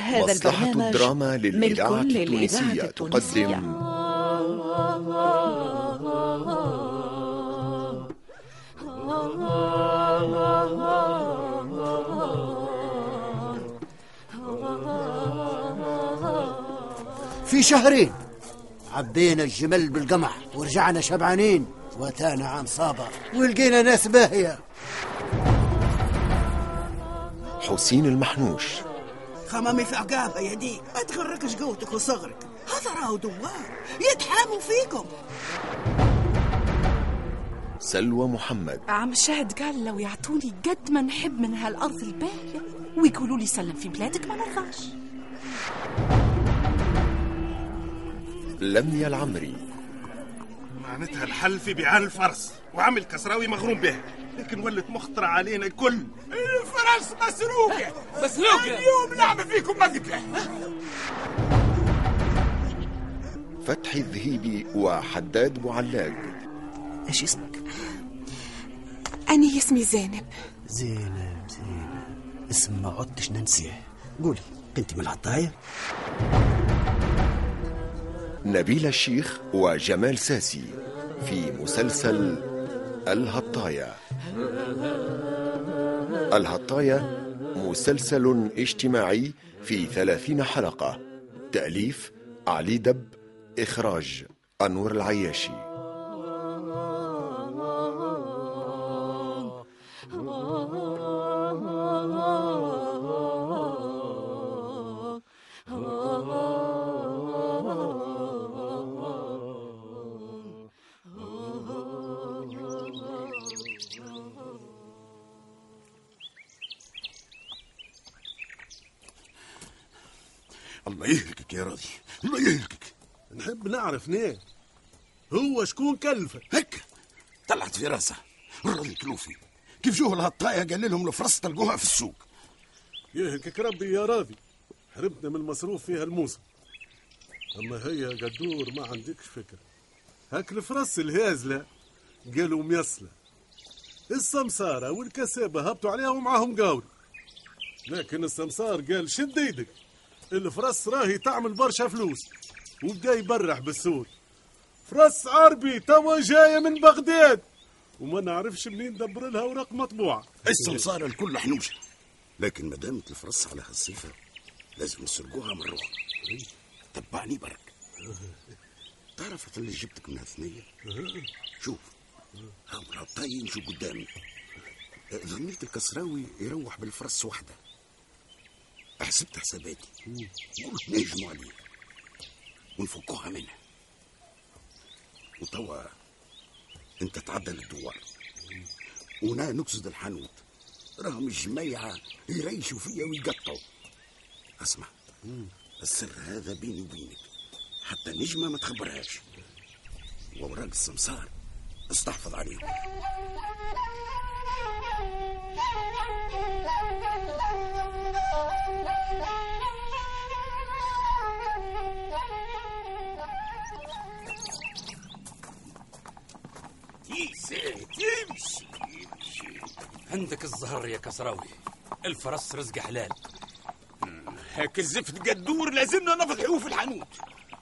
هذا مصلحة البرنامج الدراما للإذاعة ملك للإذاعة التونسية. تقدم. في شهرين عبينا الجمل بالقمح ورجعنا شبعانين واتانا عام صابر ولقينا ناس باهية. حسين المحنوش. خمامي في عقابة يا دي. ما تغركش قوتك وصغرك. هذا راهو دوار. يتحاموا فيكم. سلوى محمد. عم الشاهد قال لو يعطوني قد ما نحب من هالأرض الباهية ويقولوا لي سلم في بلادك ما نرضاش. لميا العمري. معناتها الحل في بيع الفرس وعمل كسراوي مغروم به. لكن ولت مخطرة علينا الكل. الفرس مسروقة مسروقة اليوم لعبة فيكم مقتلة فتحي الذهيبي وحداد بوعلاق إيش اسمك؟ أنا اسمي زينب. زينب زينب. اسم ما عدتش ننسيه. قولي كنت من العطاية نبيل الشيخ وجمال ساسي في مسلسل الهطاية الهطاية مسلسل اجتماعي في ثلاثين حلقة. تأليف علي دب إخراج أنور العياشي. نيه هو شكون كلفه؟ هيك. طلعت في راسه الراضي كلوفي. كيف جوه الهطاية قال لهم الفرس تلقوها في السوق؟ يهلكك ربي يا راضي. حرمتنا من المصروف فيها الموسم أما هي قدور ما عندكش فكرة. هاك الفرس الهازلة. قالوا ميصله السمسارة والكسابة هبطوا عليها ومعاهم قاول لكن السمسار قال شد إيدك. الفرس راهي تعمل برشا فلوس. وبدا يبرح بالسود فرس عربي توا جاية من بغداد. وما نعرفش منين دبر لها اوراق مطبوعه السمسارة الكل حنوشة لكن ما دامت الفرس على هالصفة لازم نسرقوها روح تبعني برك. تعرف اللي جبتك من الثنية شوف هم الهطايين شو قدامي. ظنيت الكسراوي يروح بالفرس وحده. حسبت حساباتي. قلت نهجموا عليه ونفكوها منها. وتوا انت تعدل الدوار. ونا نقصد الحانوت. راهم الجميعة يريشوا فيا ويقطعوا. اسمع السر هذا بيني وبينك. حتى النجمة ما تخبرهاش. وأوراق السمسار استحفظ عليهم. عندك الزهر يا كسراوي. الفرس رزق حلال. هاك الزفت قدور لازمنا نفضحوه في الحانوت.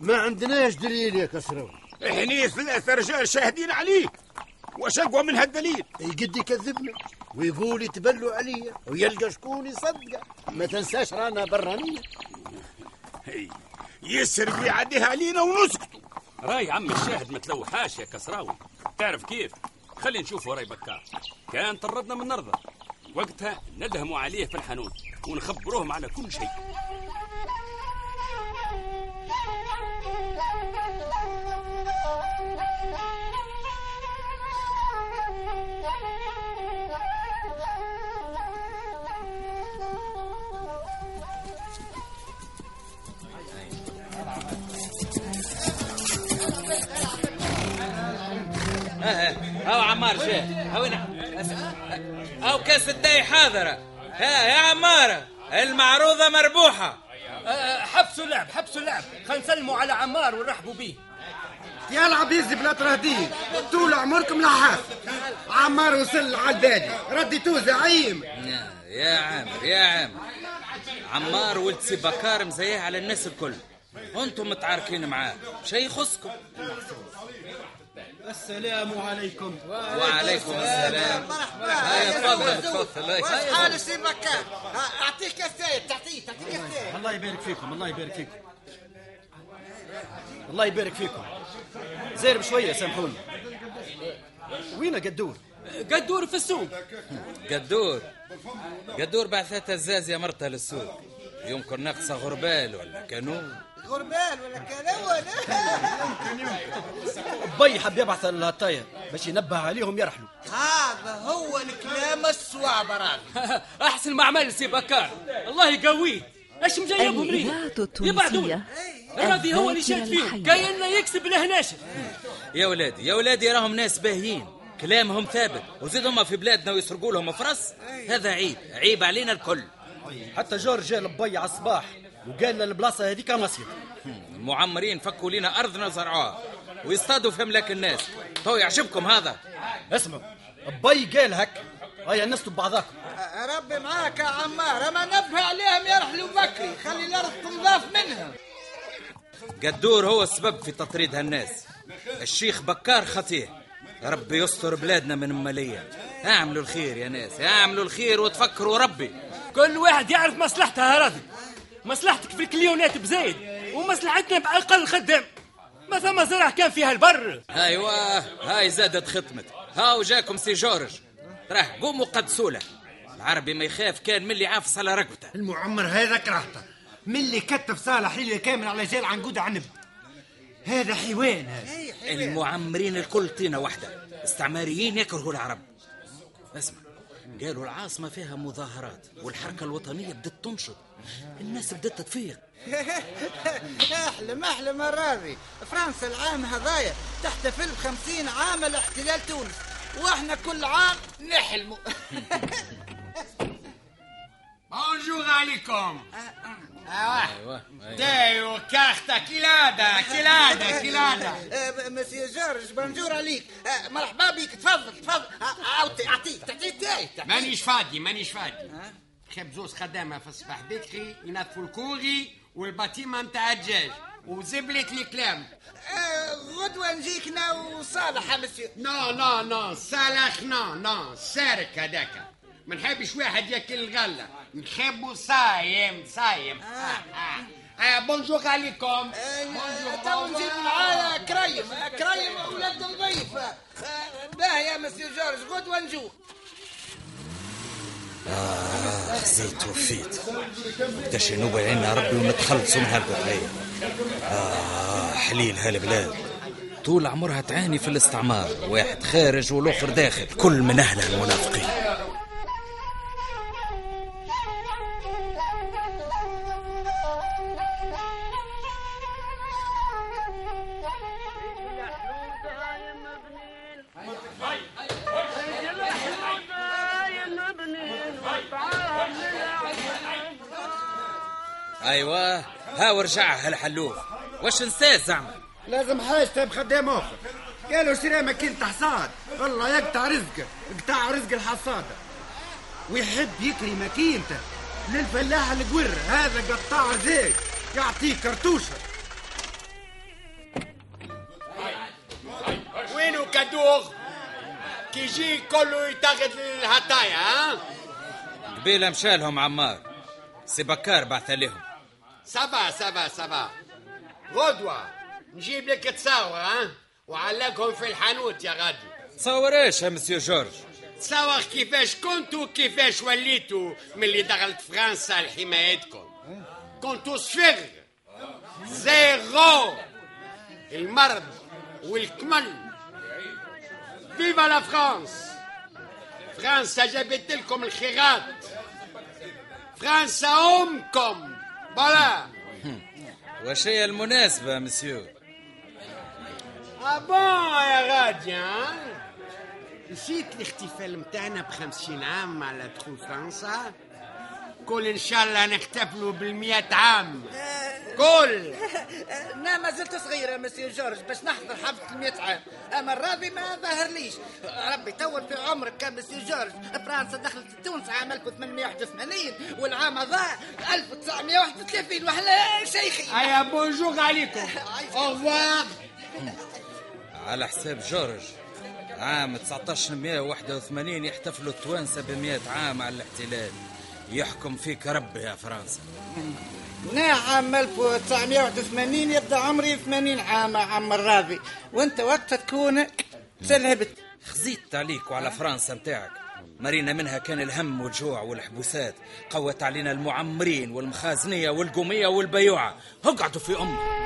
ما عندناش دليل يا كسرو إحنا ثلاثة رجال شاهدين عليه وش أقوى من هالدليل؟ يقد يكذبنا ويقول يتبلوا عليا ويلقى شكون يصدقه. ما تنساش رانا برانية. هي يسرق يعديها علينا ونسكتوا. راي عم الشاهد ما تلوحاش يا كسراوي. تعرف كيف؟ خلي نشوف وراي بكار. كان طردنا من نرضى وقتها ندهموا عليه في الحانوت ونخبروهم على كل شيء. عمار جاء هاو هنا هاو كاس الداي حاضرة. ها يا عمارة. المعروضة مربوحة. حبسوا اللعب حبسوا اللعب. خلينا نسلموا على عمار ونرحبوا بيه. يا العبيز بلا ترهدين طول عمركم لحاف عمار وصل على البادي. رديتوه زعيم. يا عامر يا عامر عمار ولد سي بكار مزيه على الناس الكل. أنتم متعاركين معاه. شيء يخصكم. السلام عليكم. وعليكم السلام. هيا تفضل تفضل. حال سي بكار أعطيك السيد تعطيه تعطيك السيد الله يبارك فيكم الله يبارك فيكم. الله يبارك فيكم. زير بشوية سامحوني. وين قدور؟ قدور في السوق. قدور. قدور بعثت الزازية مرتها للسوق يمكن ناقصة غربال ولا كانون. غربال ولا كلام ولا؟ بي حب يبعث الهطاية باش ينبه عليهم يرحلوا. هذا هو الكلام الصواب راجل أحسن ما عمل سي بكار. الله يقويه. إيش مجيبهم لي الإذاعة يبعدون التونسية راضي هو اللي شاد فيهم. الحية. كاين يكسب له ناشف يا ولادي يا ولادي راهم ناس باهيين. كلامهم ثابت. وزيد هما في بلادنا ويسرقوا لهم فرص. هذا عيب. عيب علينا الكل. حتى جورج جا لبي على الصباح وقال لنا البلاصة هذيك مصيد المعمرين فكوا لنا أرضنا وزرعوها ويصطادوا في أملاك الناس. تو يعجبكم هذا؟ اسمعوا بي قال هك هيا الناس ببعضاكم ربي معاك يا عمار أما نبه عليهم يرحلوا بكري خلي الأرض تنضاف منهم. قدور هو السبب في تطريد هالناس. الشيخ بكار خطيه ربي يستر بلادنا من مالية اعملوا الخير يا ناس اعملوا الخير وتفكروا ربي. كل واحد يعرف مصلحته يا راضي. مصلحتك في الكليونات بزايد ومصلحتنا بأقل خدام. ما ثم زرع كان فيها البر. أيوه هاي زادت ختمت هاو جاكم سي جورج. راه قوموا قدسوا له. العربي ما يخاف كان من اللي عافص على رقبته. المعمر هذا كرهته من اللي كتب صالح حلية كامل على جال عنقود عنب. هذا حيوان هذا. المعمرين الكل طينة واحدة. استعماريين يكرهوا العرب. اسمع. قالوا العاصمة فيها مظاهرات والحركة الوطنية بدت تنشط. الناس بدت تفيق احلم احلم الراضي فرنسا العام هذايا تحتفل بخمسين عام لاحتلال تونس وإحنا كل عام نحلموا. بونجور عليكم أيوه دايو كارتا كيلادا كيلادا كيلادا مسيو جورج بنجور عليك مرحبا بك تفضل تفضل اعطي اعطيك تعطيك تاي مانيش فاضي مانيش فاضي نحب زوز خدامة في الصباح بكري ينظفوا الكوري والباتيما نتاع الدجاج وزبلت الكلام غدوة نجيك أنا وصالح يا مسيو نو نو نو صالح نو نو سارك هذاك ما نحبش واحد ياكل الغلة. نحبه صايم صايم. آه. آه. آه. bonjour عليكم. bonjour. تو نجيب معايا كريم. كريم ولاد نظيف آه، باهي يا مسيو جورج. غدوة نجوك آه خزيت وفيت ينوب علينا ربي ونتخلصوا من هالقضية آه حليل هالبلاد. طول عمرها تعاني في الاستعمار. واحد خارج والآخر داخل. كل من أهلها المنافقين. ورجع هالحلوف واش نساه زعما؟ لازم حاجته بخدام آخر. قالوا شرا ماكينة حصاد. والله يقطع رزقه يقطع رزق الحصادة ويحب يكري ماكينته للفلاح القور هذا قطاع رزق يعطيه كرتوشة. وينو كدوغ؟ كي يجي كله يتاخذ الهطايا ها؟ قبيلة مشالهم عمار. سي بكار بعث لهم. سبا سبا سبا غدوة نجيب لك تصاور ها وعلقهم في الحانوت يا غادي تصور إيش يا مسيو جورج تصور كيفاش كنتوا كيفاش وليتوا من اللي دخلت فرنسا لحمايتكم كنتوا صفر زيرو المرض والكمل vive la France فرنسا جابت لكم الخيرات فرنسا امكم voilà واش هي المناسبة monsieur ah bon يا غادي نسيت الاحتفال متاعنا بخمسين عام على دخول فرنسا كل ان شاء الله نحتفلوا بالمئة عام كل أنا ما زلت صغيرة مسيو جورج باش نحضر حفلة المئة عام. أما الراضي ما ظهر ليش. ربي طول في عمرك كان مسيو جورج. فرنسا دخلت تونس عام 1881 والعام هذا 1931 وحنا شيخي. ايا bonjour عليكم. au revoir على حساب جورج. عام 1981 يحتفلوا التوانسة ب عام على الاحتلال. يحكم فيك ربي يا فرنسا. نعم 1981 يبدأ عمري 80 عام عم الراضي وأنت وقتها تكون تلهبت خزيت عليك وعلى فرنسا متاعك. مرينا منها كان الهم والجوع والحبوسات. قوت علينا المعمرين والمخازنية والقومية والبيوعة. اقعدوا في أمك.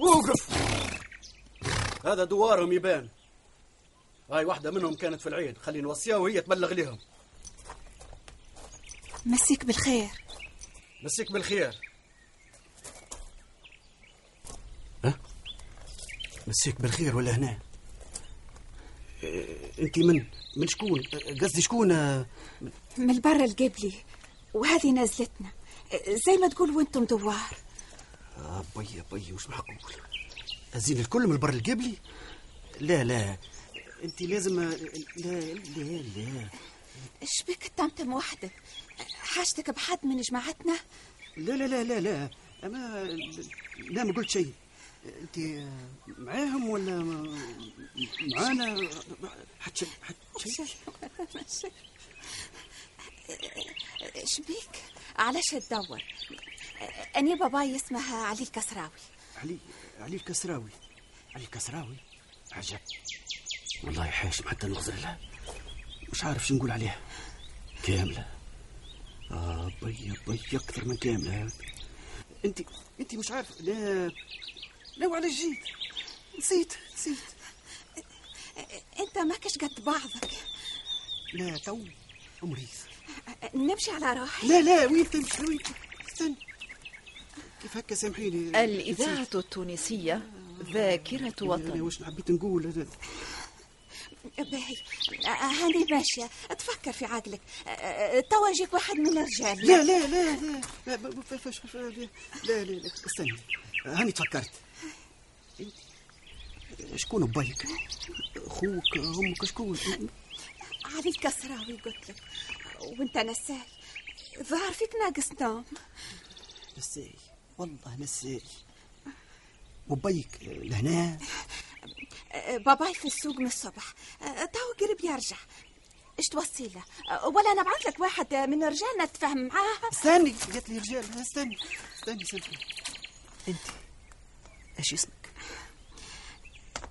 وقف هذا دوارهم يبان. هاي واحدة منهم كانت في العيد. خلي نوصيها وهي تبلغ لهم. مسيك بالخير. مسيك بالخير. ها؟ مسيك بالخير ولا هنا؟ انت من من شكون؟ قصدي شكون؟ من البر القبلي. وهذه نزلتنا زي ما تقول وأنتم دوار. آه بي بي وش معقول الزين الكل من البر القبلي؟ لا لا. أنت لازم لا لا لا. إيش بك تمتم وحدك حاجتك بحد من جماعتنا؟ لا لا لا لا لا. أما لا ما قلت شيء. أنت معاهم ولا معانا؟ حد شيء حد شيء؟ إيش بيك علاش تدور اني باباي اسمها علي الكسراوي. علي علي الكسراوي. علي الكسراوي؟ عجب. والله حاشم حتى نغزر لها. مش عارف شو نقول عليها. كاملة. آه بي بي أكثر من كاملة. أنت أنت مش عارف. لا لا وعلى جيت. نسيت نسيت. أنت ماكش قد بعضك. لا تو عمري نمشي على روحي لا لا وين تمشي وين هكا سامحيني. الإذاعة التونسية ذاكرة وطن. واش حبيت نقول؟ باهي. هاني ماشية تفكر في عقلك. توا يجيك واحد من الرجال. لا لا لا لا. لا لا لا لا لا استني. هاني تفكرت. شكون بيك أخوك أمك شكون؟ علي الكسراوي قلت لك. وانت نساي. ظهر فيك ناقص نوم. نساي. والله نساي وبيك لهنا؟ باباي في السوق من الصبح. تو قرب يرجع. إيش توصي له؟ ولا نبعث لك واحد من رجالنا تفهم معاه؟ استني قالت لي رجال. استني استني استني. أنت إيش اسمك؟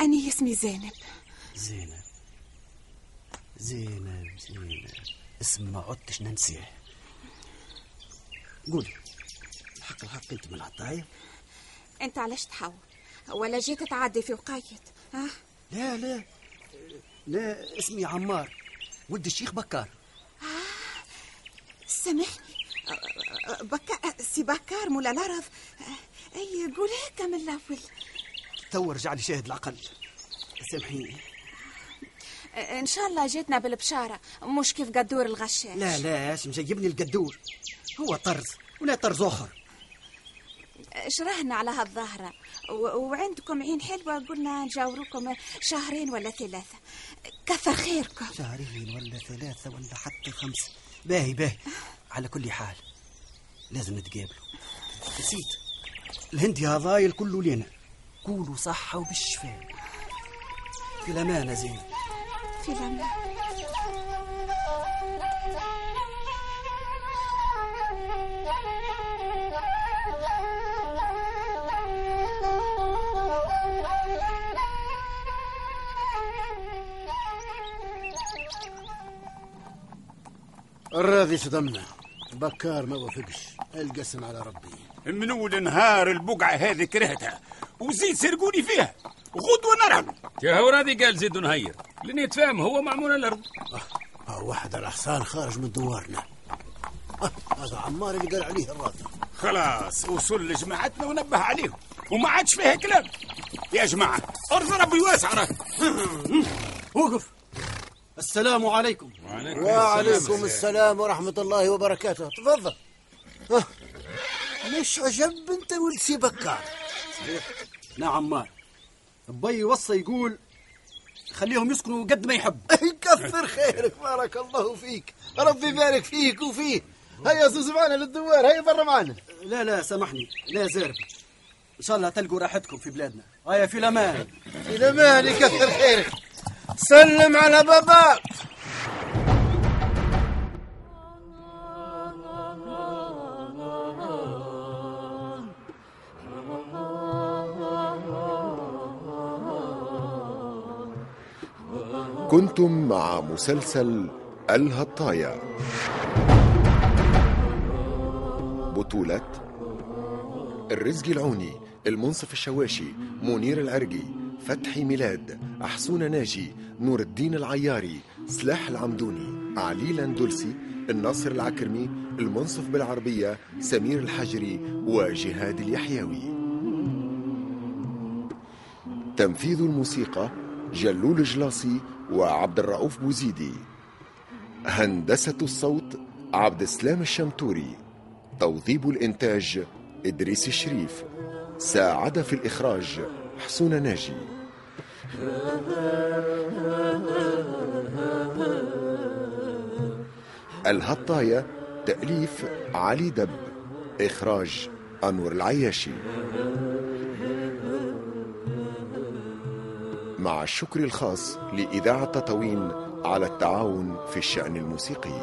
اني اسمي زينب. زينب. زينب زينب. اسم ما عدتش ننسيه. قولي. الحق الحق انت من العطاية انت علاش تحاول؟ ولا جيت تعدي في وقايت ها؟ لا لا. لا اسمي عمار. ولد الشيخ بكار. سامحني بكار سي بكار مولا الأرض أي قول هيك من الأول. تو رجع لي شاهد العقل. سامحيني. إن شاء الله جيتنا بالبشارة. مش كيف قدور الغشاش. لا لا اش مجيبني القدور. هو طرز ولا طرز آخر. شرهنا على هالظاهرة وعندكم عين حلوة قلنا نجاوروكم شهرين ولا ثلاثة. كثر خيركم. شهرين ولا ثلاثة ولا حتى خمسة باهي باهي. على كل حال لازم نتقابلوا. نسيت. الهندي هذايل كله لنا قولوا صحة وبالشفاء. في الأمانة زين. في الأمان الراضي صدمنا. بكار ما وافقش. القسم على ربي. من أول نهار البقعة هذه كرهتها. وزيد سرقوني فيها. غدوه نرهب يا هو راضي قال زيد نهير لين يتفاهم هو مع منى الأرض. آه واحد الأحصان خارج من دوارنا. آه هذا عمار اللي قال عليه الراجل خلاص وصل لجماعتنا ونبه عليهم. وما عادش فيها كلام. يا جماعة أرض ربي واسع راه وقف. السلام عليكم. وعليكم, وعليكم السلام. ورحمة الله وبركاته. تفضل. ها، مش عجب أنت ولد سي بكار. نعم عمار بي وصى يقول خليهم يسكنوا قد ما يحب. يكثر خيرك بارك الله فيك. ربي يبارك فيك وفيه. هيا زوز معنا للدوار هيا برا معنا. لا لا سامحني. لا زارب إن شاء الله تلقوا راحتكم في بلادنا. هيا في الأمان. في الأمان يكثر خيرك. سلم على باباك. كنتم مع مسلسل الهطايا. بطولة الرزق العوني المنصف الشواشي منير العرقي. فتحي ميلاد أحسون ناجي نور الدين العياري سلاح العمدوني علي الاندلسي الناصر العكرمي المنصف بالعربية سمير الحجري وجهاد اليحيوي تنفيذ الموسيقى جلول الجلاصي وعبد الرؤوف بوزيدي. هندسة الصوت عبد السلام الشمتوري. توظيب الإنتاج إدريس الشريف. ساعد في الإخراج حسون ناجي. الهطاية تأليف علي دب إخراج أنور العياشي. مع الشكر الخاص لإذاعة تطاوين على التعاون في الشأن الموسيقي.